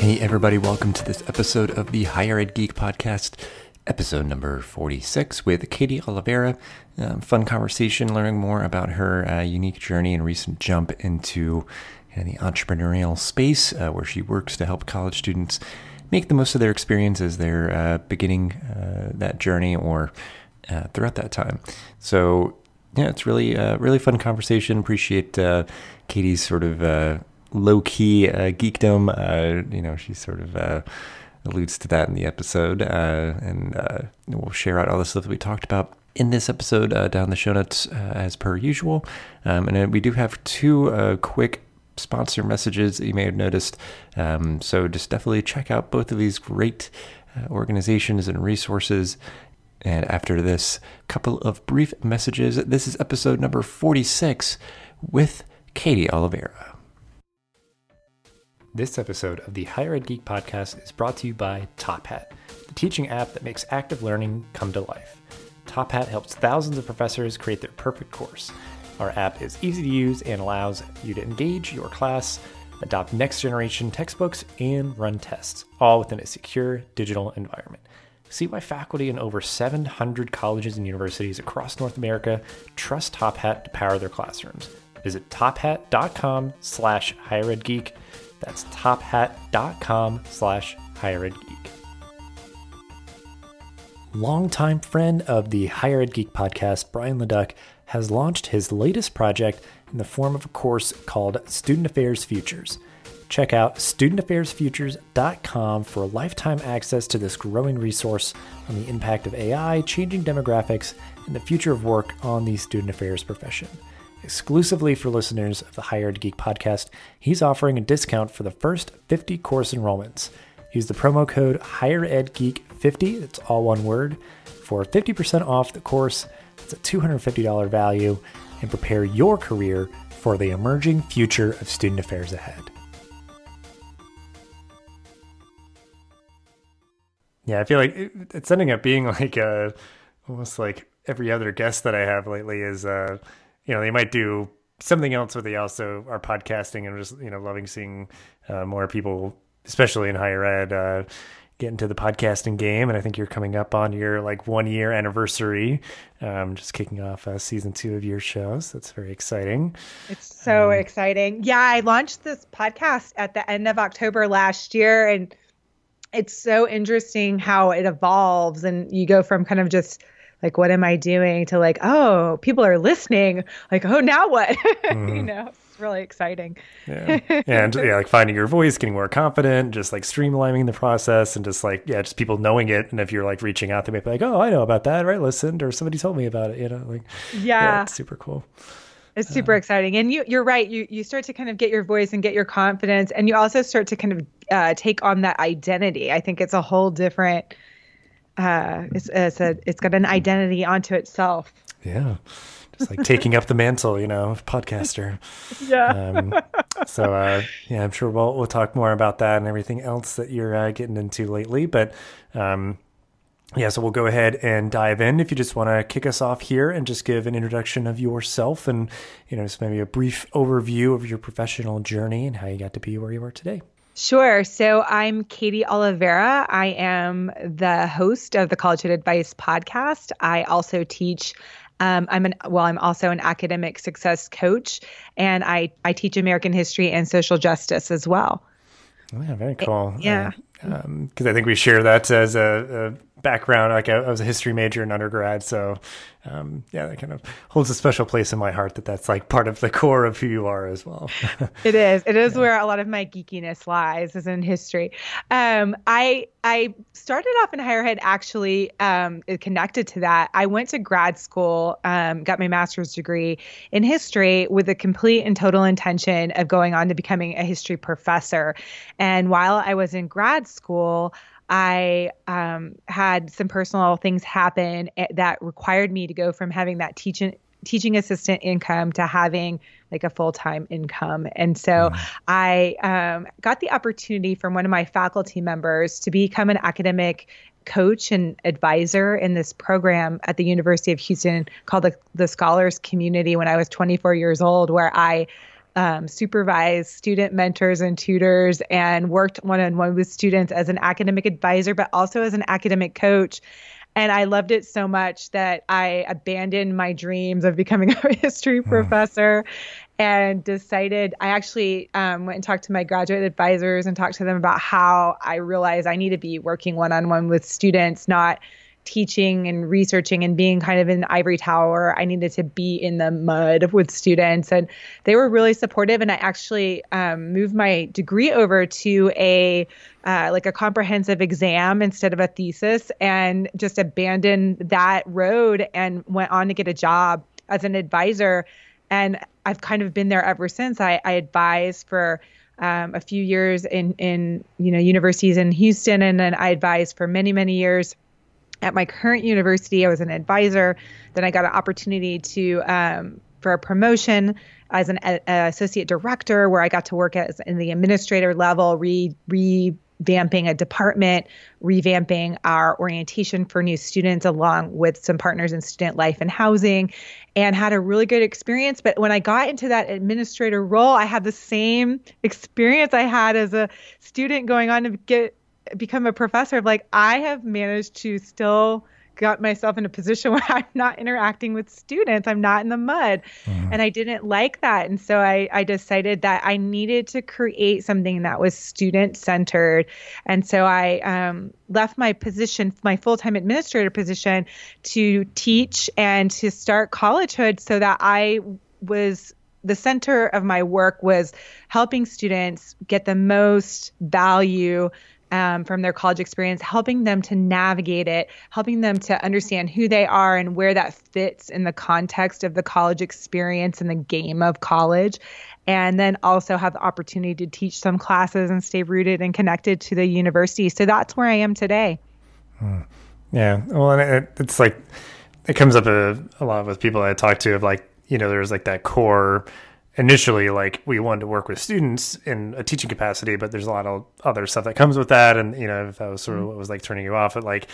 Hey, everybody, welcome to this episode of the Higher Ed Geek Podcast, episode number 46 with Katy Oliveira. Um, fun conversation, learning more about her uh, unique journey and recent jump into uh, the entrepreneurial space uh, where she works to help college students make the most of their experience as they're uh, beginning uh, that journey or uh, throughout that time. So, yeah, it's really, really fun conversation. Appreciate Katy's sort of low key uh, geekdom. Uh, you know, she sort of uh, alludes to that in the episode, uh, and uh, we'll share out all the stuff that we talked about in this episode uh, down the show notes as per usual. Um, and we do have two quick sponsor messages that you may have noticed. Um, so just definitely check out both of these great organizations and resources. And after this couple of brief messages, this is episode number 46 with Katy Oliveira. This episode of the Higher Ed Geek podcast is brought to you by Top Hat, the teaching app that makes active learning come to life. Top Hat helps thousands of professors create their perfect course. Our app is easy to use and allows you to engage your class, adopt next generation textbooks, and run tests, all within a secure digital environment. See why faculty in over 700 colleges and universities across North America trust Top Hat to power their classrooms. Visit tophat.com slash higheredgeek that's tophat.com slash higher ed geek. Longtime friend of the Higher Ed Geek podcast, Brian Leduc, has launched his latest project in the form of a course called Student Affairs Futures. Check out studentaffairsfutures.com for lifetime access to this growing resource on the impact of AI, changing demographics, and the future of work on the student affairs profession. Exclusively for listeners of the Higher Ed Geek podcast, he's offering a discount for the first 50 course enrollments. Use the promo code HigherEdGeek50, that's all one word, for 50% off the course. It's a $250 value and prepare your career for the emerging future of student affairs ahead. Yeah, I feel like it's ending up being like a, almost like every other guest that I have lately is uh, you know, they might do something else where they also are podcasting and just, you know, loving seeing uh, more people, especially in higher ed, uh, get into the podcasting game. And I think you're coming up on your like one year anniversary, um, just kicking off uh, season two of your shows. That's very exciting. It's so um, exciting. Yeah, I launched this podcast at the end of October last year and it's so interesting how it evolves and you go from kind of just like what am i doing to like oh people are listening. Like oh now what? Mm. you know it's really exciting. Yeah. And yeah like finding your voice getting more confident just like streamlining the process and just like yeah just people knowing it. And if you're like reaching out they may be like oh i know about that. Right listened. Or somebody told me about it you know like yeah, yeah. it's super cool. It's super um, exciting. And you you're right. You you start to kind of get your voice and get your confidence. And you also start to kind of uh, take on that identity. I think it's a whole different uh, it's, it's a it's got an identity onto itself. Yeah, just like taking up the mantle, you know, podcaster. Yeah. Um, so uh, yeah, I'm sure we'll we'll talk more about that and everything else that you're uh, getting into lately. But um, yeah, so we'll go ahead and dive in. If you just want to kick us off here and just give an introduction of yourself and you know, just maybe a brief overview of your professional journey and how you got to be where you are today. Sure. So I'm Katy Oliveira. I am the host of the Collegehood Advice podcast. I also teach. Um, I'm an well. I'm also an academic success coach, and I I teach American history and social justice as well. Oh, yeah, very cool. Yeah, because uh, um, I think we share that as a, a background. Like I, I was a history major in undergrad, so um, yeah, that kind of holds a special place in my heart that that's like part of the core of who you are as well. it is. It is yeah. where a lot of my geekiness lies, is in history. Um, I I started off in higher ed actually um, connected to that. I went to grad school, um, got my master's degree in history with the complete and total intention of going on to becoming a history professor. And while I was in grad school, I um, had some personal things happen eh, that required me to go from having that teaching teaching assistant income to having like a full-time income and so mm. i um, got the opportunity from one of my faculty members to become an academic coach and advisor in this program at the university of houston called the, the scholars community when i was 24 years old where i um, supervised student mentors and tutors and worked one on one with students as an academic advisor, but also as an academic coach. And I loved it so much that I abandoned my dreams of becoming a history professor and decided I actually um, went and talked to my graduate advisors and talked to them about how I realized I need to be working one on one with students, not teaching and researching and being kind of in the ivory tower. I needed to be in the mud with students, and they were really supportive. And I actually um, moved my degree over to a uh, like a comprehensive exam instead of a thesis, and just abandoned that road and went on to get a job as an advisor. And I've kind of been there ever since. I, I advised for um, a few years in in you know universities in Houston, and then I advised for many many years at my current university, I was an advisor. Then I got an opportunity to um, for a promotion as an a, associate director, where I got to work as in the administrator level, re revamping a department, revamping our orientation for new students, along with some partners in student life and housing, and had a really good experience. But when I got into that administrator role, I had the same experience I had as a student going on to get become a professor of like I have managed to still got myself in a position where I'm not interacting with students. I'm not in the mud. Mm-hmm. And I didn't like that. And so I, I decided that I needed to create something that was student centered. And so I um, left my position, my full time administrator position, to teach and to start collegehood so that I was the center of my work was helping students get the most value um, from their college experience, helping them to navigate it, helping them to understand who they are and where that fits in the context of the college experience and the game of college. And then also have the opportunity to teach some classes and stay rooted and connected to the university. So that's where I am today. Hmm. Yeah. Well, and it, it's like, it comes up a, a lot with people I talk to of like, you know, there's like that core initially like we wanted to work with students in a teaching capacity but there's a lot of other stuff that comes with that. And you know if that was sort of mm-hmm. what was like turning you off at like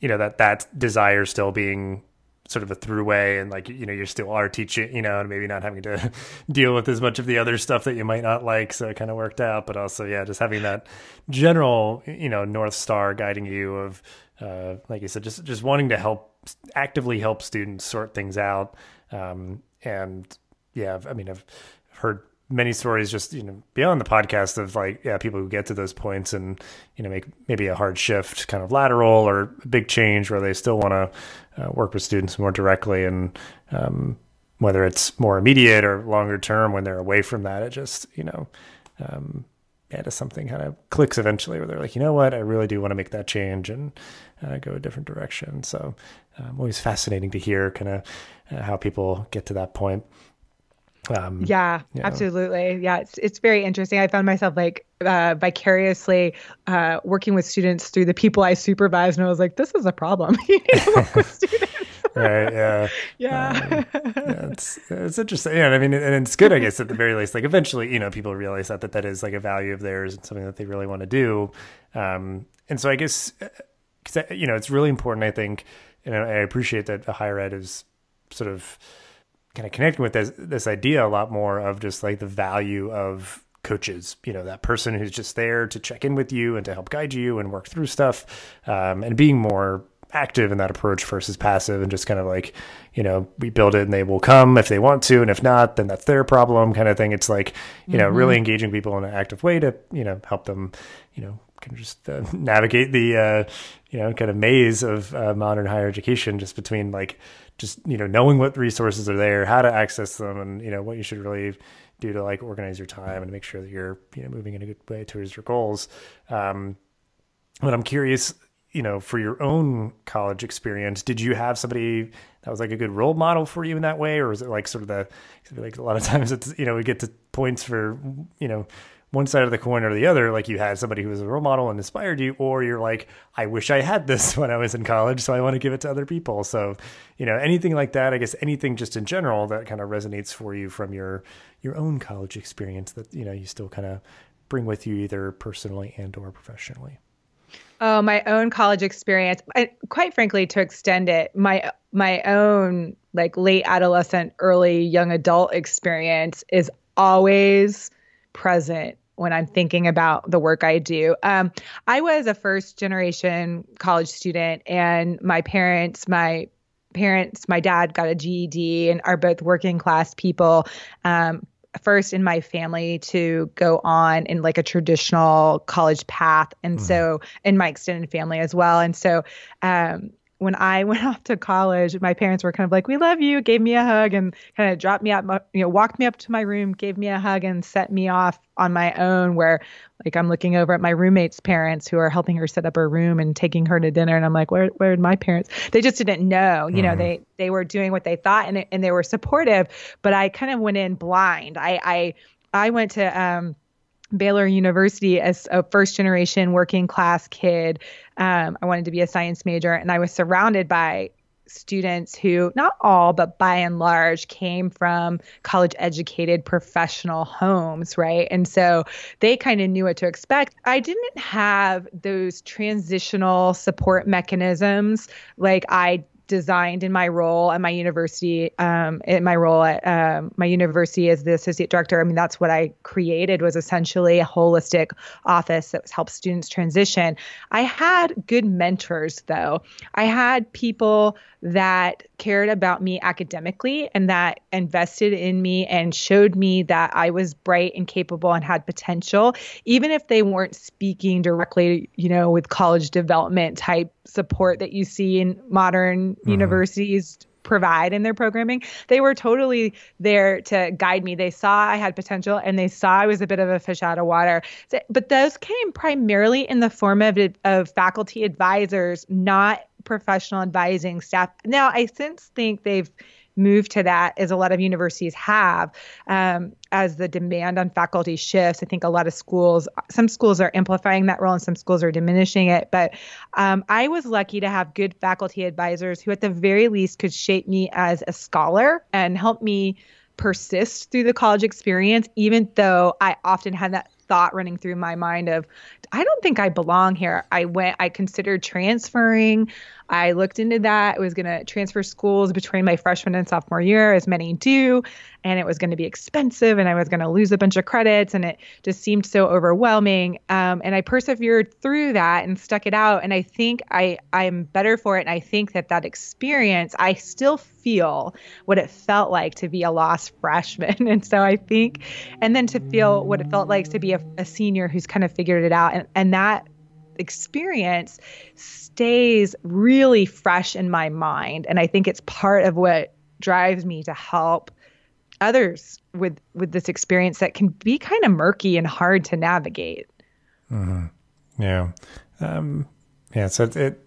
you know that that desire still being sort of a throughway and like you know you still are teaching you know and maybe not having to deal with as much of the other stuff that you might not like. So it kind of worked out but also yeah just having that general you know north star guiding you of uh, like you said just just wanting to help actively help students sort things out. Um, and yeah, I mean, I've heard many stories just you know beyond the podcast of like yeah people who get to those points and you know make maybe a hard shift kind of lateral or a big change where they still want to uh, work with students more directly and um, whether it's more immediate or longer term when they're away from that it just you know um, yeah something kind of clicks eventually where they're like you know what? I really do want to make that change and uh, go a different direction. So um, always fascinating to hear kind of uh, how people get to that point um, yeah, you know. absolutely. Yeah, it's it's very interesting. I found myself like uh, vicariously uh, working with students through the people I supervise, and I was like, "This is a problem." right. Yeah. Yeah. Um, yeah. It's it's interesting. Yeah. I mean, and it's good, I guess, at the very least. Like, eventually, you know, people realize that that that is like a value of theirs and something that they really want to do. Um, and so I guess, because uh, you know, it's really important. I think, and I appreciate that the higher ed is sort of kind of connecting with this this idea a lot more of just like the value of coaches you know that person who's just there to check in with you and to help guide you and work through stuff um, and being more active in that approach versus passive and just kind of like you know we build it and they will come if they want to and if not then that's their problem kind of thing it's like you know mm-hmm. really engaging people in an active way to you know help them you know can just uh, navigate the uh, you know kind of maze of uh, modern higher education just between like just you know knowing what resources are there, how to access them, and you know what you should really do to like organize your time and make sure that you're you know moving in a good way towards your goals. Um, but I'm curious, you know, for your own college experience, did you have somebody that was like a good role model for you in that way, or is it like sort of the like a lot of times it's you know we get to points for you know one side of the coin or the other. Like you had somebody who was a role model and inspired you, or you're like, I wish I had this when I was in college, so I want to give it to other people. So, you know, anything like that, I guess anything just in general that kind of resonates for you from your your own college experience that, you know, you still kind of bring with you either personally and or professionally. Oh, my own college experience. I, quite frankly, to extend it, my my own like late adolescent, early young adult experience is always present when I'm thinking about the work I do. Um, I was a first generation college student, and my parents, my parents, my dad got a GED and are both working class people. Um, first in my family to go on in like a traditional college path and mm. so in my extended family as well and so um, when I went off to college, my parents were kind of like, "We love you," gave me a hug and kind of dropped me up, you know, walked me up to my room, gave me a hug, and set me off on my own. Where, like, I'm looking over at my roommate's parents who are helping her set up her room and taking her to dinner, and I'm like, "Where, where are my parents?" They just didn't know, you mm-hmm. know, they they were doing what they thought, and and they were supportive, but I kind of went in blind. I I I went to um Baylor University as a first generation working class kid. Um, I wanted to be a science major, and I was surrounded by students who, not all, but by and large, came from college educated professional homes, right? And so they kind of knew what to expect. I didn't have those transitional support mechanisms like I designed in my role at my university, um, in my role at um, my university as the associate director. I mean, that's what I created was essentially a holistic office that helps students transition. I had good mentors, though. I had people that cared about me academically and that invested in me and showed me that I was bright and capable and had potential, even if they weren't speaking directly, you know, with college development type support that you see in modern mm-hmm. universities provide in their programming. They were totally there to guide me. They saw I had potential and they saw I was a bit of a fish out of water. So, but those came primarily in the form of, of faculty advisors, not professional advising staff. Now, I since think they've move to that as a lot of universities have um, as the demand on faculty shifts. I think a lot of schools some schools are amplifying that role and some schools are diminishing it. But um, i was lucky to have good faculty advisors who at the very least could shape me as a scholar and help me persist through the college experience even though i often had that thought running through my mind of I don't think I belong here. I went I considered transferring. I looked into that. I was going to transfer schools between my freshman and sophomore year, as many do, and it was going to be expensive, and I was going to lose a bunch of credits, and it just seemed so overwhelming. Um, and I persevered through that and stuck it out, and I think I I'm better for it. And I think that that experience, I still feel what it felt like to be a lost freshman, and so I think, and then to feel what it felt like to be a, a senior who's kind of figured it out, and and that experience stays really fresh in my mind. And i think it's part of what drives me to help others with with this experience that can be kind of murky and hard to navigate. Mm-hmm. yeah. Um yeah so it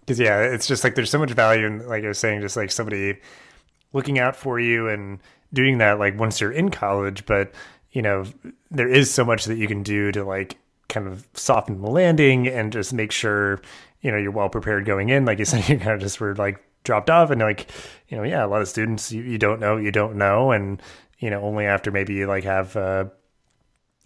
because yeah it's just like there's so much value in like i was saying just like somebody looking out for you and doing that like once you're in college but you know there is so much that you can do to like kind of soften the landing and just make sure you know you're well prepared going in. Like you said you kind of just were like dropped off and like you know yeah a lot of students you, you don't know you don't know. And you know only after maybe you like have uh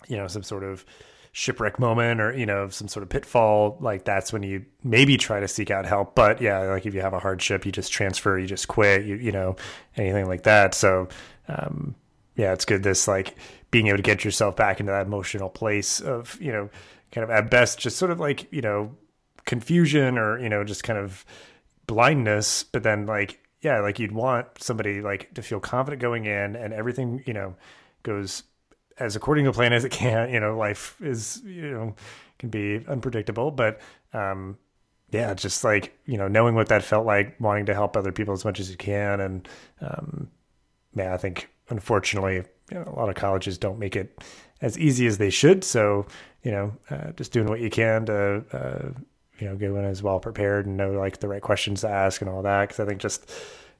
you know some sort of shipwreck moment or you know some sort of pitfall like that's when you maybe try to seek out help. But yeah like if you have a hardship you just transfer you just quit you you know anything like that. So um yeah it's good this like being able to get yourself back into that emotional place of you know kind of at best just sort of like you know confusion or you know just kind of blindness. But then like yeah like you'd want somebody like to feel confident going in and everything you know goes as according to plan as it can. You know life is you know can be unpredictable. But um yeah just like you know knowing what that felt like wanting to help other people as much as you can. And um yeah i think unfortunately you know, a lot of colleges don't make it as easy as they should. So, you know, uh, just doing what you can to, uh, you know, go in as well prepared and know like the right questions to ask and all that. Cause I think just,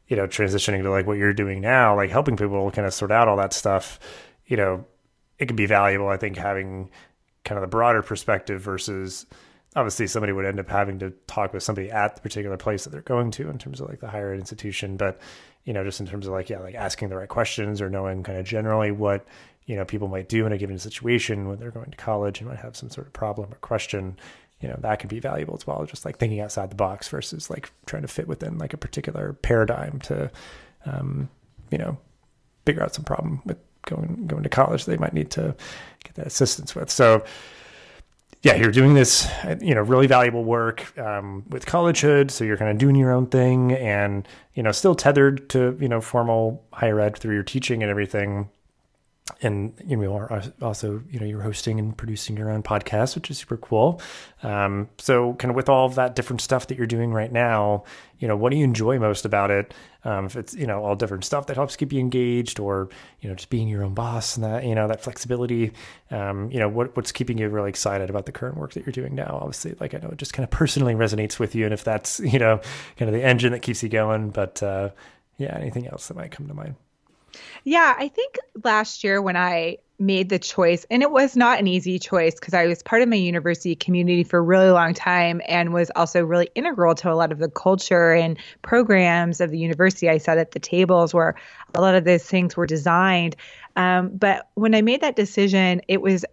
you know, transitioning to like what you're doing now, like helping people kind of sort out all that stuff, you know, it can be valuable. I think having kind of the broader perspective versus obviously somebody would end up having to talk with somebody at the particular place that they're going to in terms of like the higher ed institution. But you know, just in terms of like, yeah, like asking the right questions or knowing kind of generally what, you know, people might do in a given situation when they're going to college and might have some sort of problem or question, you know, that can be valuable as well. Just like thinking outside the box versus like trying to fit within like a particular paradigm to, um, you know, figure out some problem with going going to college they might need to get that assistance with. So yeah, you're doing this, you know, really valuable work um, with collegehood. So you're kind of doing your own thing, and you know, still tethered to you know formal higher ed through your teaching and everything and you know are also you know you're hosting and producing your own podcast which is super cool. Um, so kind of with all of that different stuff that you're doing right now you know what do you enjoy most about it? Um, if it's you know all different stuff that helps keep you engaged or you know just being your own boss and that you know that flexibility um, you know what what's keeping you really excited about the current work that you're doing now? Obviously like i know it just kind of personally resonates with you and if that's you know kind of the engine that keeps you going but uh, yeah anything else that might come to mind yeah, I think last year when I made the choice, and it was not an easy choice because I was part of my university community for a really long time and was also really integral to a lot of the culture and programs of the university. I sat at the tables where a lot of those things were designed. Um, but when I made that decision, it was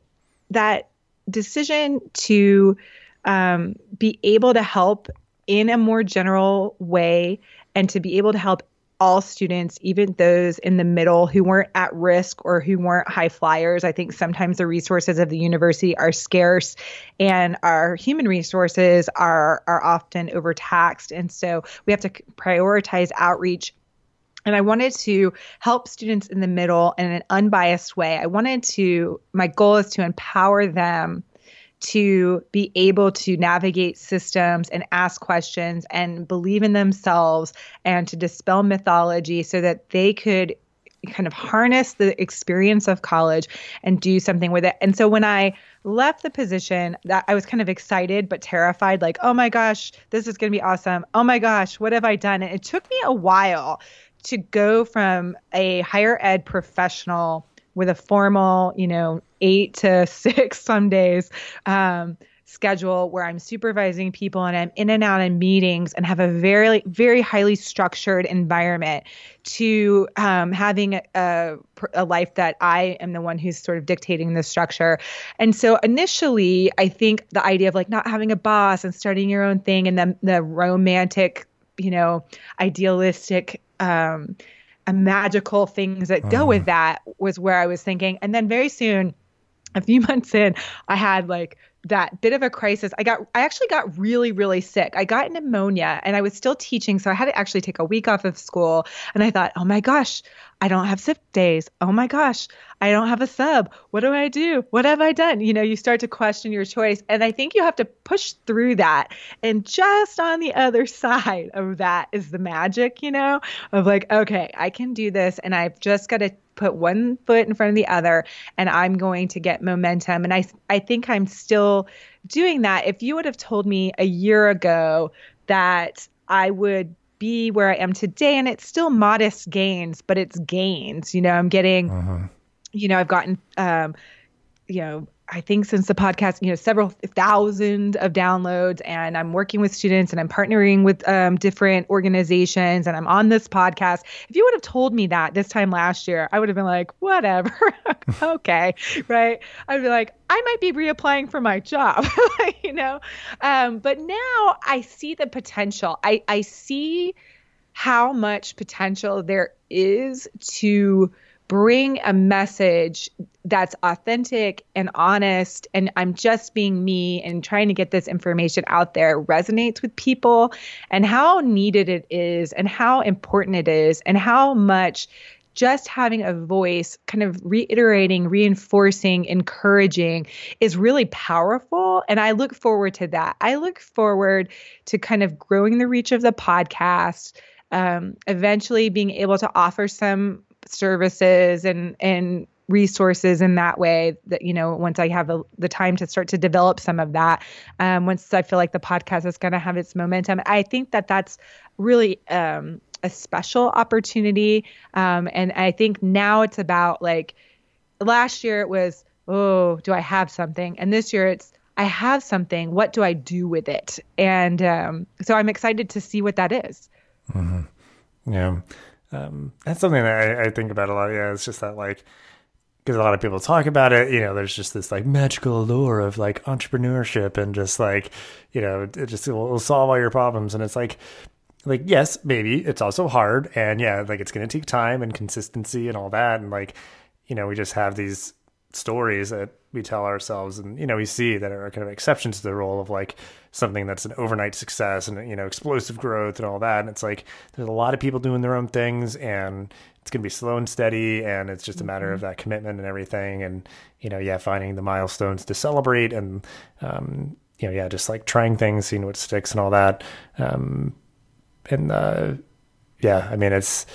that decision to um, be able to help in a more general way and to be able to help all students, even those in the middle who weren't at risk or who weren't high flyers. I think sometimes the resources of the university are scarce and our human resources are are often overtaxed. And so we have to prioritize outreach and I wanted to help students in the middle in an unbiased way. I wanted to, my goal is to empower them to be able to navigate systems and ask questions and believe in themselves and to dispel mythology so that they could kind of harness the experience of college and do something with it. And so when I left the position, that I was kind of excited but terrified like, "Oh my gosh, this is going to be awesome. Oh my gosh, what have I done?" And it took me a while to go from a higher ed professional with a formal, you know, eight to six some days um, schedule where I'm supervising people and I'm in and out of meetings and have a very, very highly structured environment to um, having a, a, life that I am the one who's sort of dictating the structure. And so initially, I think the idea of like not having a boss and starting your own thing and the, the romantic, you know, idealistic, um, magical things that go with mm. that was where I was thinking. And then very soon, a few months in, I had like that bit of a crisis. I got I actually got really really sick. I got pneumonia and I was still teaching so I had to actually take a week off of school and I thought, "Oh my gosh, I don't have sick days. Oh my gosh, I don't have a sub. What do I do? What have I done?" You know, you start to question your choice and I think you have to push through that. And just on the other side of that is the magic, you know, of like, "Okay, I can do this and I've just got to put one foot in front of the other and I'm going to get momentum. And I I think I'm still doing that. If you would have told me a year ago that I would be where I am today and it's still modest gains, but it's gains. You know, I'm getting uh-huh. you know, I've gotten um you know I think since the podcast, you know, several thousand of downloads, and I'm working with students and I'm partnering with um, different organizations, and I'm on this podcast. If you would have told me that this time last year, I would have been like, whatever, okay, right? I'd be like, I might be reapplying for my job, you know. Um, but now I see the potential. I I see how much potential there is to bring a message that's authentic and honest and I'm just being me and trying to get this information out there resonates with people and how needed it is and how important it is and how much just having a voice kind of reiterating, reinforcing, encouraging is really powerful. And I look forward to that. I look forward to kind of growing the reach of the podcast, um, eventually being able to offer some services and and resources in that way that you know once i have a, the time to start to develop some of that um, once i feel like the podcast is going to have its momentum. I think that that's really um, a special opportunity um, and i think now it's about like last year it was oh do i have something? And this year it's i have something. What do i do with it? And um, so i'm excited to see what that is. Mm-hmm. yeah um, that's something that I, I, think about a lot. Yeah, it's just that like because a lot of people talk about it. You know, there's just this like magical allure of like entrepreneurship and just like you know it just will, will solve all your problems. And it's like like yes, maybe it's also hard, and yeah, like it's going to take time and consistency and all that, and like you know, we just have these stories that we tell ourselves and you know we see that are kind of exceptions to the role of like something that's an overnight success and you know explosive growth and all that. And it's like there's a lot of people doing their own things and it's going to be slow and steady and it's just a matter mm-hmm. of that commitment and everything. And you know yeah finding the milestones to celebrate and um you know yeah just like trying things seeing what sticks and all that. Um and uh yeah i mean it's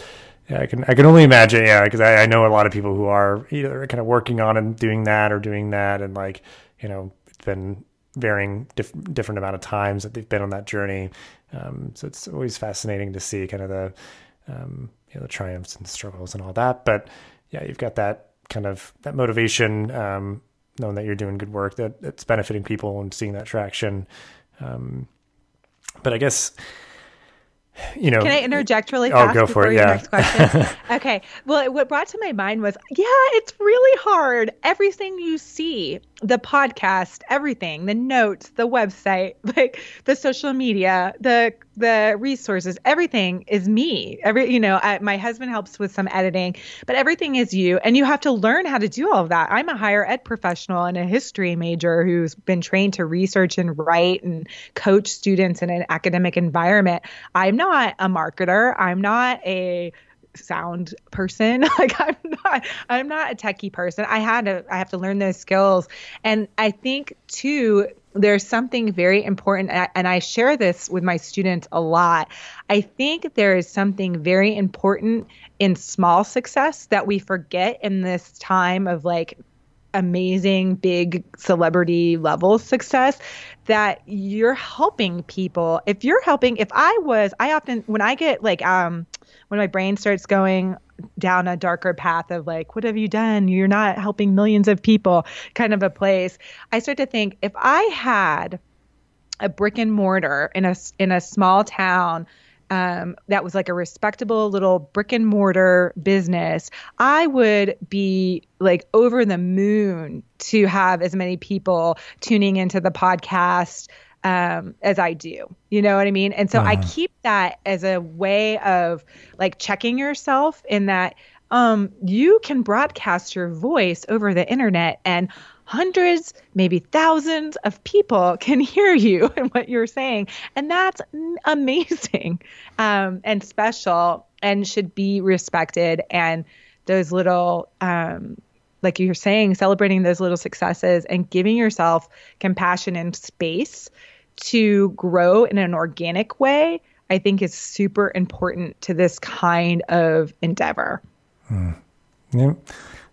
yeah, I can I can only imagine. Yeah, because I, I know a lot of people who are either kind of working on and doing that or doing that, and like you know, it's been varying diff- different amount of times that they've been on that journey. Um, so it's always fascinating to see kind of the um, you know the triumphs and struggles and all that. But yeah, you've got that kind of that motivation, um, knowing that you're doing good work that it's benefiting people and seeing that traction. Um, but I guess you know. Can I interject really oh, fast? Oh, go for it. Yeah. Next question. okay. Well, what brought to my mind was, yeah, it's really hard. Everything you see, the podcast, everything, the notes, the website, like the social media, the the resources, everything is me. Every you know, I, my husband helps with some editing, but everything is you, and you have to learn how to do all of that. I'm a higher ed professional and a history major who's been trained to research and write and coach students in an academic environment. I'm not a marketer. I'm not a sound person. Like i'm not i'm not a techie person. I had to i have to learn those skills. And i think too there's something very important and i share this with my students a lot. I think there is something very important in small success that we forget in this time of like amazing big celebrity level success that you're helping people. If you're helping if i was i often when i get like um when my brain starts going down a darker path of like what have you done? You're not helping millions of people kind of a place i start to think if i had a brick and mortar in a in a small town um, that was like a respectable little brick and mortar business, I would be like over the moon to have as many people tuning into the podcast um, as I do. You know what I mean? And so uh-huh. I keep that as a way of like checking yourself in that um, you can broadcast your voice over the internet and hundreds, maybe thousands of people can hear you and what you're saying. And that's amazing um, and special and should be respected. And those little, um, like you're saying, celebrating those little successes and giving yourself compassion and space to grow in an organic way, I think is super important to this kind of endeavor. Hmm. Yeah.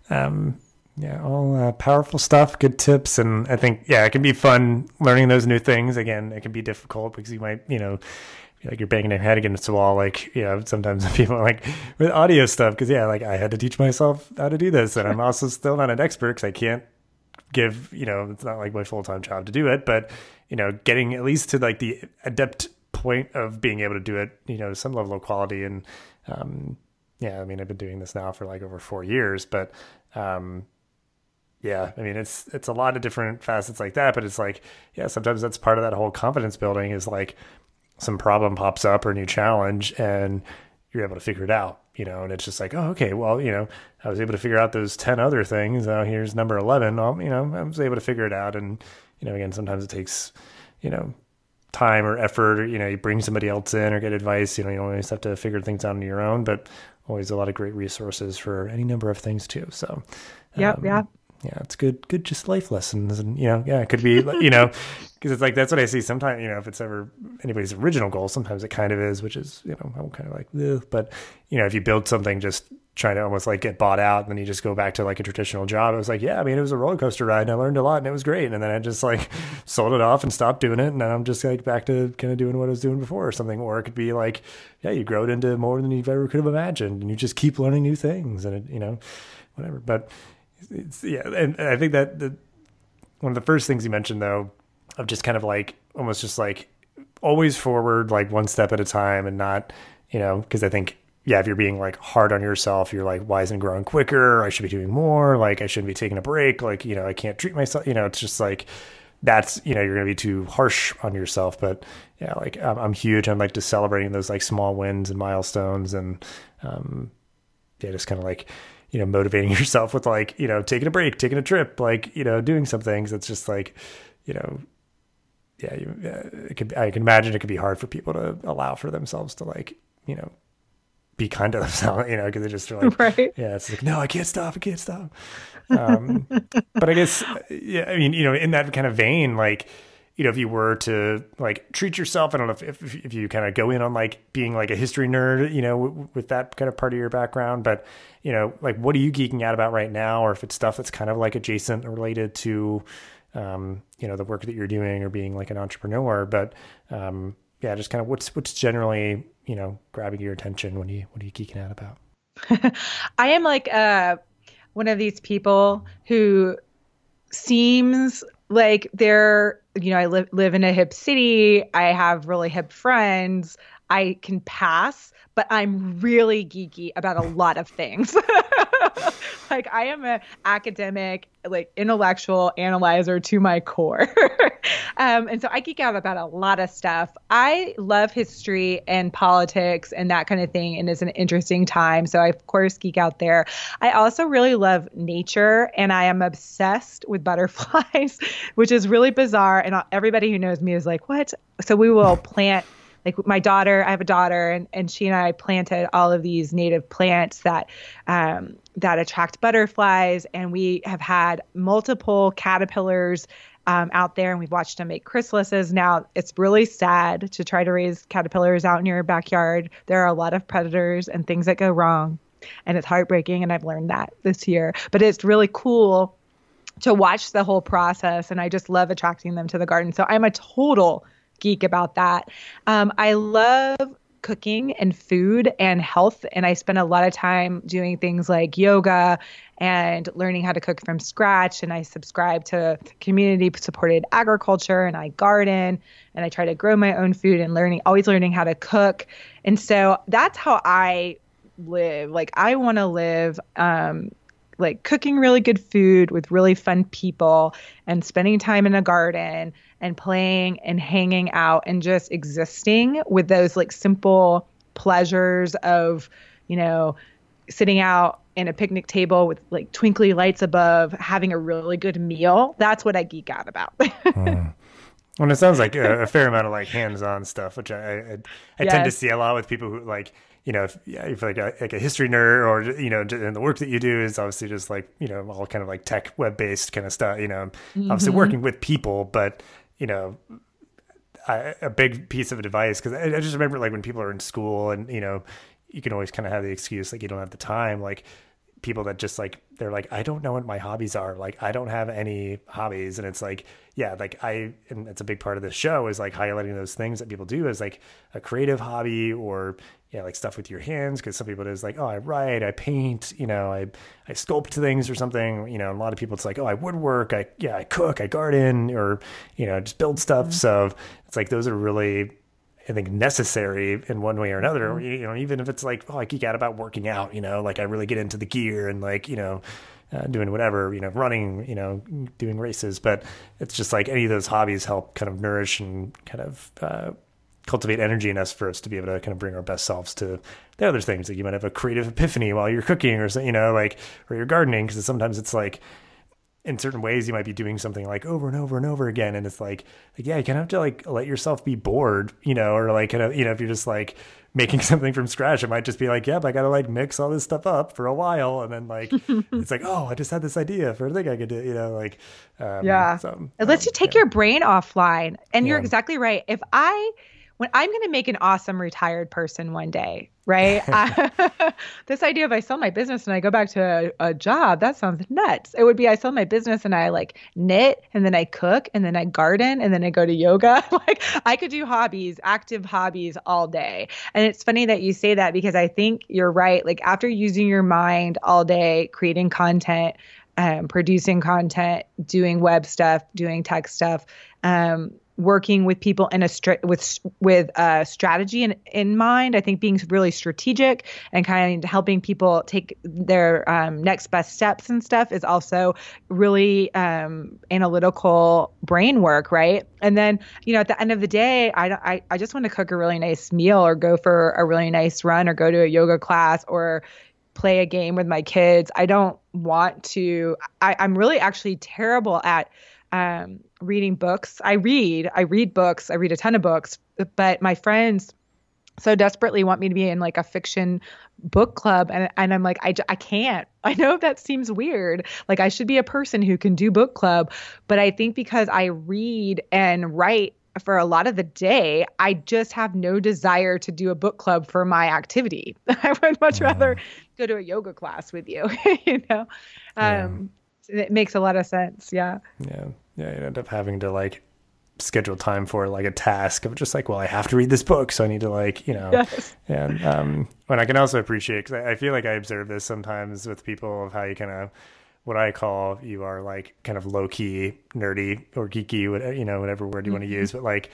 Um, yeah, all uh, powerful stuff, good tips, and I think yeah, it can be fun learning those new things. Again, it can be difficult because you might you know like you're banging your head against the wall. Like you know, sometimes people like with audio stuff because yeah, like I had to teach myself how to do this, and I'm also still not an expert because I can't give you know it's not like my full time job to do it, but you know, getting at least to like the adept point of being able to do it, you know, some level of quality and um, yeah, I mean, I've been doing this now for like over four years, but um, yeah, I mean it's it's a lot of different facets like that, but it's like yeah, sometimes that's part of that whole confidence building is like some problem pops up or new challenge and you're able to figure it out, you know, and it's just like, oh, okay, well, you know, I was able to figure out those 10 other things. Now here's number 11. Well, you know, I was able to figure it out. And, you know, again, sometimes it takes, you know, time or effort, or, you know, you bring somebody else in or get advice, you know, you don't always have to figure things out on your own, but always a lot of great resources for any number of things too. So, yeah, um, yeah yeah, it's good, good, just life lessons, and you know, yeah, it could be, you know, because it's like that's what I see sometimes. You know, if it's ever anybody's original goal, sometimes it kind of is, which is, you know, I'm kind of like, Ugh. but you know, if you build something just trying to almost like get bought out, and then you just go back to like a traditional job, it was like, yeah, I mean, it was a roller coaster ride, and I learned a lot, and it was great, and then I just like sold it off and stopped doing it, and then I'm just like back to kind of doing what I was doing before or something. Or it could be like, yeah, you grow it into more than you ever could have imagined, and you just keep learning new things, and it, you know, whatever, but it's, yeah, and I think that the one of the first things you mentioned though, of just kind of like almost just like always forward, like one step at a time, and not you know because I think yeah, if you're being like hard on yourself, you're like, why isn't growing quicker? I should be doing more. Like I shouldn't be taking a break. Like you know, I can't treat myself. You know, it's just like that's you know you're gonna be too harsh on yourself. But yeah, like I'm, I'm huge. I'm like just celebrating those like small wins and milestones and um, yeah, just kind of like you know motivating yourself with like you know taking a break, taking a trip, like you know doing some things. It's just like you know yeah, you, it could. I can imagine it could be hard for people to allow for themselves to like, you know, be kind to themselves, you know, because they just like, right. yeah, it's like, no, I can't stop, I can't stop. Um, but I guess, yeah, I mean, you know, in that kind of vein, like, you know, if you were to like treat yourself, I don't know if if, if you kind of go in on like being like a history nerd, you know, w- with that kind of part of your background, but you know, like, what are you geeking out about right now, or if it's stuff that's kind of like adjacent or related to um, you know the work that you're doing or being like an entrepreneur but um, yeah just kind of what's what's generally you know grabbing your attention. When you what are you geeking out about? I am like uh one of these people who seems like they're you know i live live in a hip city. I have really hip friends. I can pass but i'm really geeky about a lot of things like I am an academic, like intellectual analyzer to my core. um, and so I geek out about a lot of stuff. I love history and politics and that kind of thing. And it's an interesting time. So I, of course, geek out there. I also really love nature and I am obsessed with butterflies, which is really bizarre. And everybody who knows me is like, what? So we will plant like my daughter, I have a daughter, and, and she and I planted all of these native plants that um, that attract butterflies, and we have had multiple caterpillars um, out there, and we've watched them make chrysalises. Now it's really sad to try to raise caterpillars out in your backyard. There are a lot of predators and things that go wrong, and it's heartbreaking. And I've learned that this year, but it's really cool to watch the whole process, and I just love attracting them to the garden. So I'm a total geek about that. Um, I love cooking and food and health. And I spend a lot of time doing things like yoga and learning how to cook from scratch. And I subscribe to community supported agriculture and I garden and I try to grow my own food and learning, always learning how to cook. And so that's how I live. Like, I want to live um, like cooking really good food with really fun people and spending time in a garden and playing and hanging out and just existing with those like simple pleasures of, you know, sitting out in a picnic table with like twinkly lights above, having a really good meal. That's what I geek out about. mm. Well, it sounds like a, a, fair amount of like hands-on stuff, which I I, I yes. tend to see a lot with people who like you know, if, if like a, like a history nerd or, you know, and the work that you do is obviously just like, you know, all kind of like tech web based kind of stuff, you know, mm-hmm. obviously working with people, but, you know, I, a big piece of advice, cause I, I just remember like when people are in school and, you know, you can always kind of have the excuse, like you don't have the time, like people that just like they're like i don't know what my hobbies are like i don't have any hobbies and it's like yeah like i and it's a big part of this show is like highlighting those things that people do as like a creative hobby or yeah, like stuff with your hands because some people it is like, oh, I write, I paint, you know, I I sculpt things or something. You know, a lot of people it's like, oh, I woodwork, I yeah, I cook, I garden, or you know, just build stuff. Mm-hmm. So it's like those are really, I think, necessary in one way or another. Mm-hmm. You know, even if it's like, oh, I geek out about working out. You know, like I really get into the gear and like you know. Uh, doing whatever, you know, running, you know, doing races, but it's just like any of those hobbies help kind of nourish and kind of uh, cultivate energy in us for us to be able to kind of bring our best selves to the other things. Like you might have a creative epiphany while you're cooking or, you know, like, or you're gardening. Cause sometimes it's like, in certain ways you might be doing something like over and over and over again and it's like, like yeah you kind of have to like let yourself be bored you know or like kind of you know if you're just like making something from scratch it might just be like yep i gotta like mix all this stuff up for a while and then like it's like oh i just had this idea for a thing i could do you know like um, yeah so, it lets um, you take yeah. your brain offline and yeah. you're exactly right if i when I'm going to make an awesome retired person one day, right? I, this idea of I sell my business and I go back to a, a, job, that sounds nuts. It would be I sell my business and I like knit and then I cook and then I garden and then I go to yoga. like I could do hobbies, active hobbies all day. And it's funny that you say that because I think you're right. Like after using your mind all day creating content, um, producing content, doing web stuff, doing tech stuff, um, working with people in a str- with with a strategy in, in mind. I think being really strategic and kind of helping people take their um, next best steps and stuff is also really um, analytical brain work, right? And then you know at the end of the day, I, I I just want to cook a really nice meal or go for a really nice run or go to a yoga class or play a game with my kids. I don't want to. I, I'm really actually terrible at um, reading books. I read, I read books, I read a ton of books, but my friends so desperately want me to be in like a fiction book club and, and i'm like I, I can't. I know that seems weird. Like i should be a person who can do book club but i think because i read and write for a lot of the day i just have no desire to do a book club for my activity. I would much rather go to a yoga class with you you know? Um yeah. It makes a lot of sense yeah yeah yeah you end up having to like schedule time for like a task of just like, well, I have to read this book, so I need to like, you know, yes. and um, when I can also appreciate because I, I, feel like I observe this sometimes with people of how you kind of what I call you are like kind of low key nerdy or geeky, what you know, whatever word you mm-hmm. want to use, but like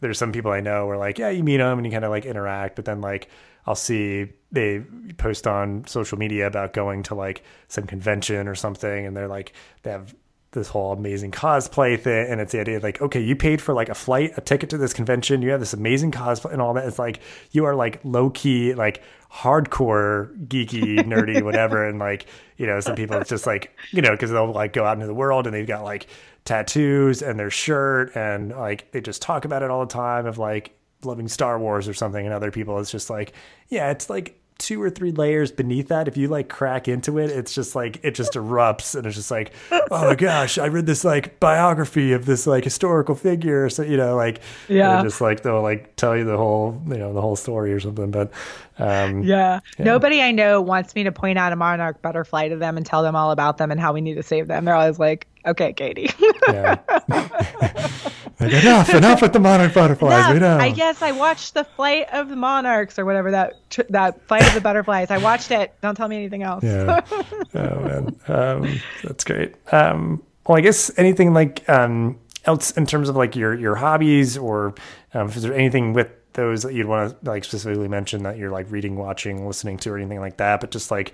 there's some people I know where like, yeah, you meet them and you kind of like interact, but then like I'll see they post on social media about going to like some convention or something, and they're like they have this whole amazing cosplay thing and it's the idea of like okay you paid for like a flight a ticket to this convention you have this amazing cosplay and all that. It's like you are like low key like hardcore geeky nerdy whatever and like you know some people it's just like you know because they'll like go out into the world and they've got like tattoos and their shirt and like they just talk about it all the time of like loving star wars or something and other people it's just like yeah it's like two or three layers beneath that, if you like crack into it, it's just like it just erupts and it's just like, oh my gosh, I read this like biography of this like historical figure. So you know, like yeah, just like they'll like tell you the whole you know the whole story or something. But um, yeah. yeah. nobody I know wants me to point out a monarch butterfly to them and tell them all about them and how we need to save them. They're always like, okay, Katy. yeah. like, enough, enough with the monarch butterflies. Enough. I guess I watched the flight of the monarchs or whatever that tr- that flight of the butterflies. I watched it. Don't tell me anything else. yeah. Oh man, um, that's great. Um, well, I guess anything like um, else in terms of like your your hobbies or um, is there anything with those that you'd want to like specifically mention that you're like reading, watching, listening to, or anything like that? But just like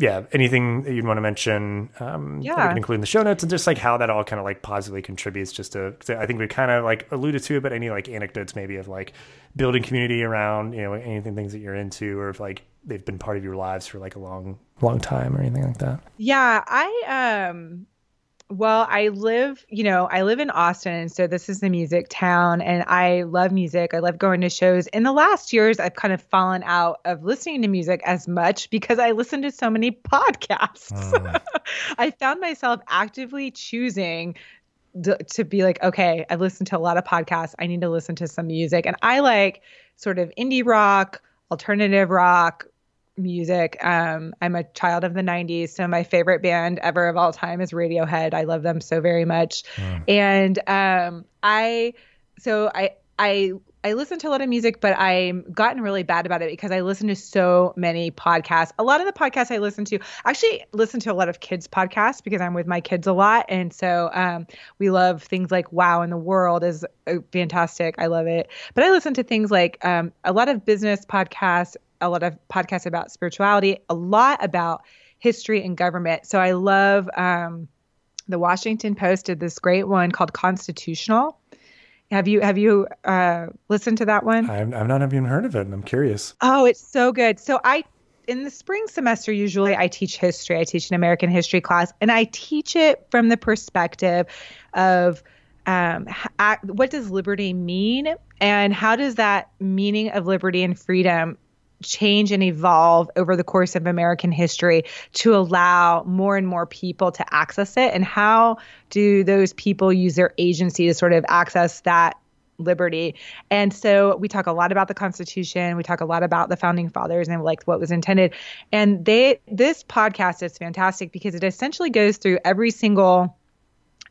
yeah, anything that you'd want to mention, um, yeah, we can include in the show notes, and just like how that all kind of like positively contributes. Just to, I think we kind of like alluded to it, but any like anecdotes maybe of like building community around, you know, anything things that you're into, or if like they've been part of your lives for like a long, long time, or anything like that. Yeah, I um, well, I live, you know, I live in Austin, so this is the music town, and I love music. I love going to shows. In the last years, I've kind of fallen out of listening to music as much because I listen to so many podcasts. Oh. I found myself actively choosing to be like, okay, I've listened to a lot of podcasts. I need to listen to some music, and I like sort of indie rock, alternative rock, music. Um, I'm a child of the 90s, so my favorite band ever of all time is Radiohead. I love them so very much. Mm. And um, I, so I, I, I listen to a lot of music, but I'm gotten really bad about it because I listen to so many podcasts. A lot of the podcasts I listen to, actually listen to a lot of kids podcasts because I'm with my kids a lot, and so um, we love things like Wow in the World is uh, fantastic. I love it. But I listen to things like um, a lot of business podcasts, a lot of podcasts about spirituality, a lot about history and government. So I love um, the Washington Post did this great one called Constitutional. Have you have you uh, listened to that one? I've, I've not even heard of it, and I'm curious. Oh, it's so good. So I in the spring semester usually I teach history. I teach an American history class, and I teach it from the perspective of um, what does liberty mean, and how does that meaning of liberty and freedom change and evolve over the course of American history to allow more and more people to access it? And how do those people use their agency to sort of access that liberty. And so we talk a lot about the Constitution. We talk a lot about the founding fathers and like what was intended. And they this podcast is fantastic because it essentially goes through every single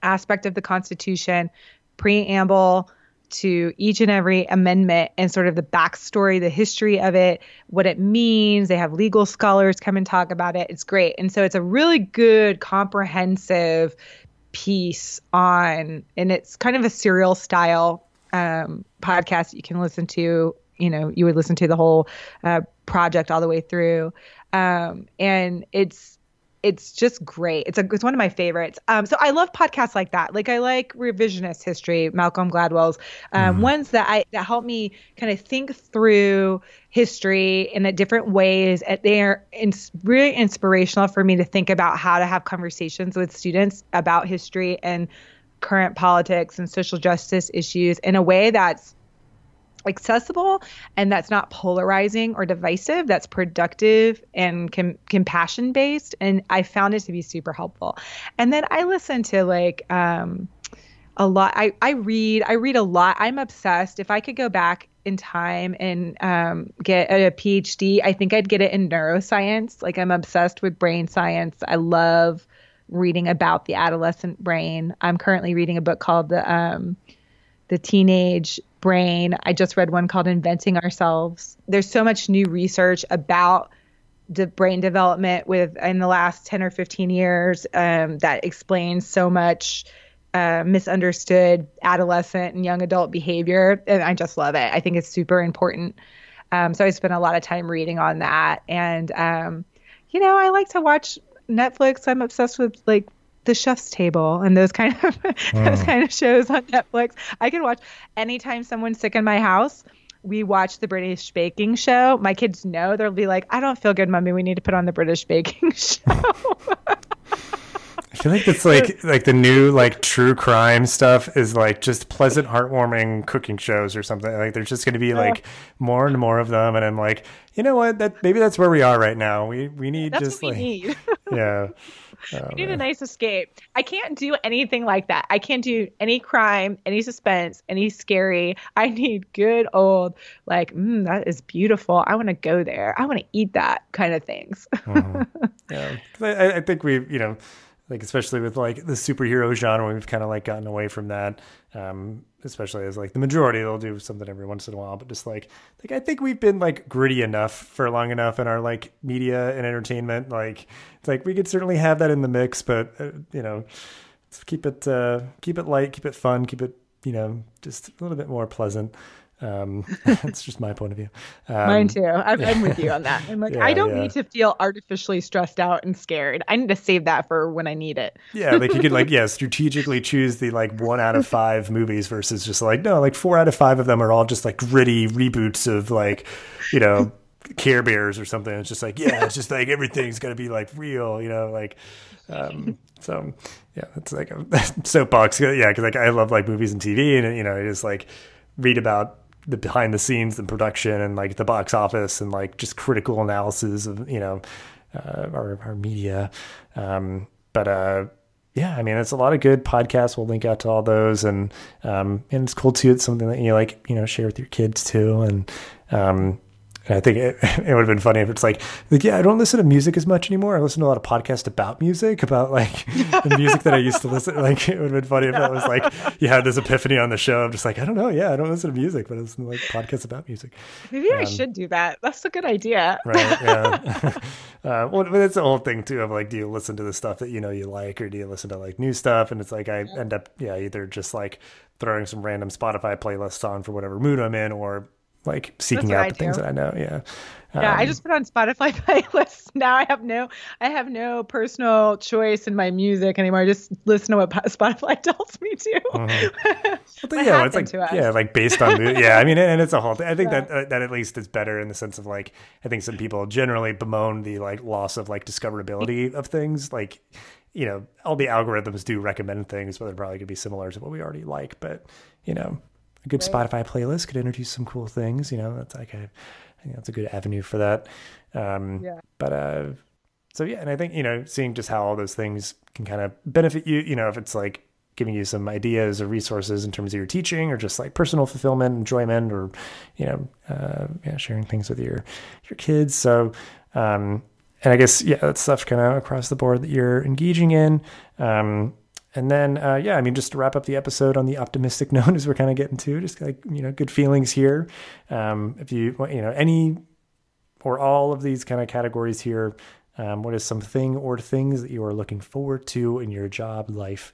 aspect of the Constitution, preamble, to each and every amendment and sort of the backstory, the history of it, what it means. They have legal scholars come and talk about it. It's great. And so it's a really good, comprehensive piece on, and it's kind of a serial style um, podcast you can listen to. You know, you would listen to the whole uh, project all the way through. Um, and it's it's just great. It's a it's one of my favorites. Um, so I love podcasts like that. Like I like revisionist history, Malcolm Gladwell's um, mm. ones that I that help me kind of think through history in a different ways. They're ins- really inspirational for me to think about how to have conversations with students about history and current politics and social justice issues in a way that's accessible and that's not polarizing or divisive that's productive and com- compassion based and i found it to be super helpful. And then i listen to like um a lot i i read i read a lot. I'm obsessed. If i could go back in time and um, get a phd i think i'd get it in neuroscience. Like i'm obsessed with brain science. I love reading about the adolescent brain. I'm currently reading a book called the um, the teenage brain. I just read one called Inventing Ourselves. There's so much new research about the brain development with in the last 10 or 15 years um, that explains so much uh, misunderstood adolescent and young adult behavior. And I just love it. I think it's super important. Um, so I spent a lot of time reading on that. And, um, you know, I like to watch Netflix. I'm obsessed with like the Chef's Table and those kind of those oh. kind of shows on Netflix. I can watch anytime someone's sick in my house. We watch the British Baking Show. My kids know they'll be like, "I don't feel good, mommy. We need to put on the British Baking Show." I feel like it's like like the new like true crime stuff is like just pleasant, heartwarming cooking shows or something. Like there's just going to be like more and more of them, and I'm like, you know what? That maybe that's where we are right now. We we need that's just like need. yeah. Oh, we need a nice escape. I can't do anything like that. I can't do any crime, any suspense, any scary. I need good old, like, mm, that is beautiful. I want to go there. I want to eat that kind of things. mm-hmm. Yeah. I, I think we, you know, like especially with like the superhero genre we've kind of like gotten away from that um especially as like the majority they'll do something every once in a while but just like like i think we've been like gritty enough for long enough in our like media and entertainment like it's like we could certainly have that in the mix but uh, you know keep it uh keep it light keep it fun keep it you know just a little bit more pleasant um, that's just my point of view. Um, Mine too. I'm, I'm, with you on that. I'm like, yeah, I don't yeah. need to feel artificially stressed out and scared. I need to save that for when I need it. yeah, like you could like yeah, strategically choose the like one out of five movies versus just like no, like four out of five of them are all just like gritty reboots of like, you know. Care Bears or something. It's just like, yeah, it's just like everything's gonna be like real, you know, like um, so yeah, it's like a soapbox. Yeah, because like I love like movies and TV, and you know, I just like read about the behind the scenes and production and like the box office and like just critical analysis of you know uh, our our media. Um, but uh, yeah, I mean it's a lot of good podcasts. We'll link out to all those and um, and it's cool too. It's something that you like you know share with your kids too and um, and I think it, it would have been funny if it's like, like, yeah, I don't listen to music as much anymore. I listen to a lot of podcasts about music, about like the music that I used to listen. Like, it would have been funny if that was like, you had this epiphany on the show. I'm just like, I don't know. Yeah, I don't listen to music, but I listen to like podcasts about music. Maybe um, I should do that. That's a good idea. Right. Yeah. uh, well, but it's the whole thing too of like, do you listen to the stuff that you know you like, or do you listen to like new stuff? And it's like, I end up, yeah, either just like throwing some random Spotify playlists on for whatever mood I'm in, or like seeking out the things that I know. Yeah. Yeah, um, I just put on Spotify playlists. Now I have no, I have no personal choice in my music anymore. I just listen to what Spotify tells me to. Uh-huh. yeah, it's like yeah, like based on yeah, I mean, and it's a whole thing. I think yeah. that uh, that at least is better in the sense of like I think some people generally bemoan the like loss of like discoverability of things. Like you know, all the algorithms do recommend things, but they're probably gonna be similar to what we already like. But you know, a good right. Spotify playlist could introduce some cool things. You know, that's like a, I think that's a good avenue for that. Um, yeah. But uh, so yeah, and I think you know, seeing just how all those things can kind of benefit you. You know, if it's like giving you some ideas or resources in terms of your teaching, or just like personal fulfillment, enjoyment, or you know, uh, yeah, sharing things with your your kids. So. Um, and I guess yeah, that's stuff kind of across the board that you're engaging in. Um, and then, uh, yeah, I mean, just to wrap up the episode on the optimistic note as we're kind of getting to, just like, you know, good feelings here. Um, if you, you know, any or all of these kind of categories here, um, what is something or things that you are looking forward to in your job, life,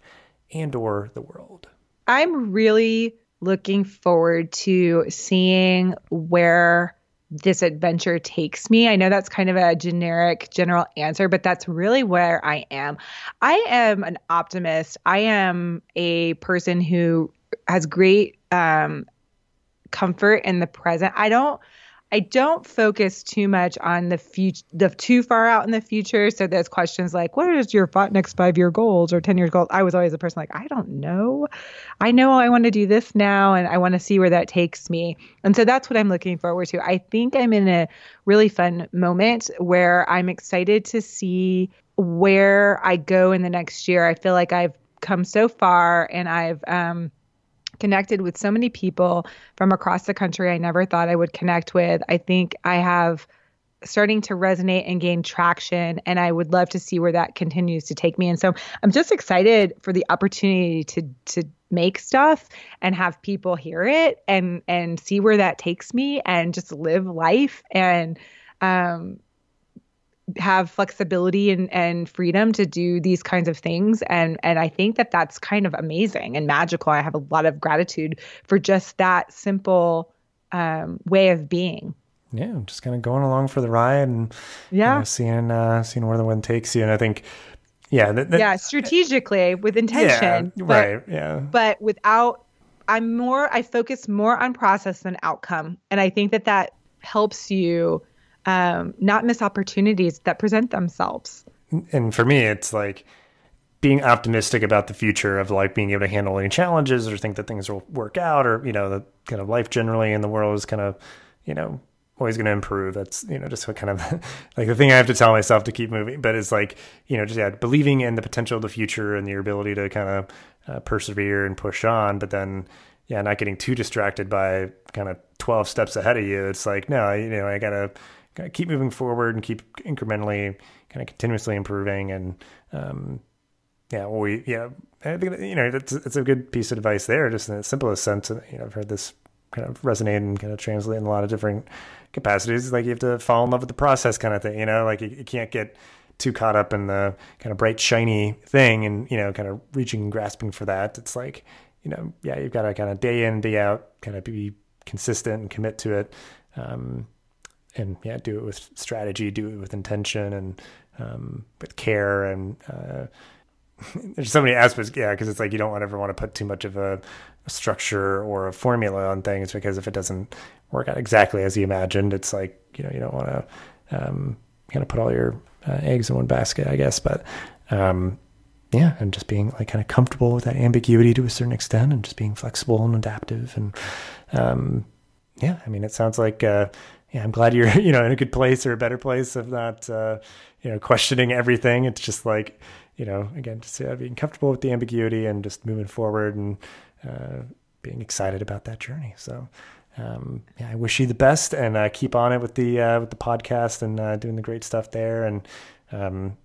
and or the world? I'm really looking forward to seeing where this adventure takes me. I know that's kind of a generic general answer, but that's really where I am. I am an optimist. I am a person who has great um, comfort in the present. I don't I don't focus too much on the future, the too far out in the future. So there's questions like, what is your next five year goals or 10 years goals? I was always a person like, I don't know. I know I want to do this now and I want to see where that takes me. And so that's what I'm looking forward to. I think I'm in a really fun moment where I'm excited to see where I go in the next year. I feel like I've come so far and I've, um, connected with so many people from across the country I never thought I would connect with. I think I have starting to resonate and gain traction and I would love to see where that continues to take me. And so I'm just excited for the opportunity to to make stuff and have people hear it and and see where that takes me and just live life and um have flexibility and, and freedom to do these kinds of things and and I think that that's kind of amazing and magical. I have a lot of gratitude for just that simple um, way of being. Yeah, just kind of going along for the ride and yeah, you know, seeing uh, seeing where the wind takes you. And I think yeah, that, that, yeah, strategically with intention, yeah, but, right, yeah, but without. I'm more. I focus more on process than outcome, and I think that that helps you um, not miss opportunities that present themselves. And for me, it's like being optimistic about the future of like being able to handle any challenges or think that things will work out or, you know, the kind of life generally in the world is kind of, you know, always going to improve. That's, you know, just what kind of like the thing I have to tell myself to keep moving. But it's like, you know, just yeah, believing in the potential of the future and your ability to kind of uh, persevere and push on. But then, yeah, not getting too distracted by kind of 12 steps ahead of you. It's like, no, you know, I got to kind of keep moving forward and keep incrementally kind of continuously improving and um, yeah well we yeah i think you know it's, it's a good piece of advice there just in the simplest sense you know i've heard this kind of resonate and kind of translate in a lot of different capacities like you have to fall in love with the process kind of thing you know like you, you can't get too caught up in the kind of bright shiny thing and you know kind of reaching and grasping for that it's like you know yeah you've got to kind of day in day out kind of be consistent and commit to it um, and yeah, do it with strategy, do it with intention and um, with care and uh, there's so many aspects. Yeah, because it's like you don't ever want to put too much of a, a, structure or a formula on things because if it doesn't work out exactly as you imagined, it's like you know you don't want to um, kind of put all your uh, eggs in one basket, I guess. But um, yeah, and just being like kind of comfortable with that ambiguity to a certain extent, and just being flexible and adaptive, and um, yeah, I mean, it sounds like uh, yeah, I'm glad you're, you know, in a good place or a better place of not, uh, you know, questioning everything. It's just like, you know, again, just uh, being comfortable with the ambiguity and just moving forward and uh, being excited about that journey. So, um, yeah, I wish you the best and uh, keep on it with the uh, with the podcast and uh, doing the great stuff there. And um,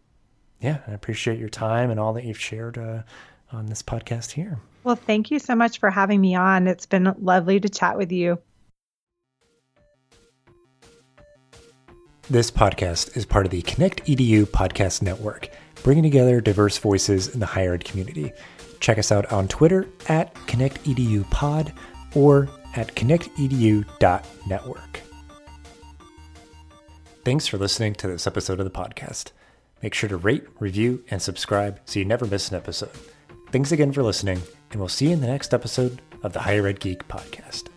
yeah, I appreciate your time and all that you've shared on this podcast here. Well, thank you so much for having me on. It's been lovely to chat with you. This podcast is part of the ConnectEDU podcast network, bringing together diverse voices in the higher ed community. Check us out on Twitter at ConnectEDUPod or at connectedu.network. Thanks for listening to this episode of the podcast. Make sure to rate, review, and subscribe so you never miss an episode. Thanks again for listening, and we'll see you in the next episode of the Higher Ed Geek podcast.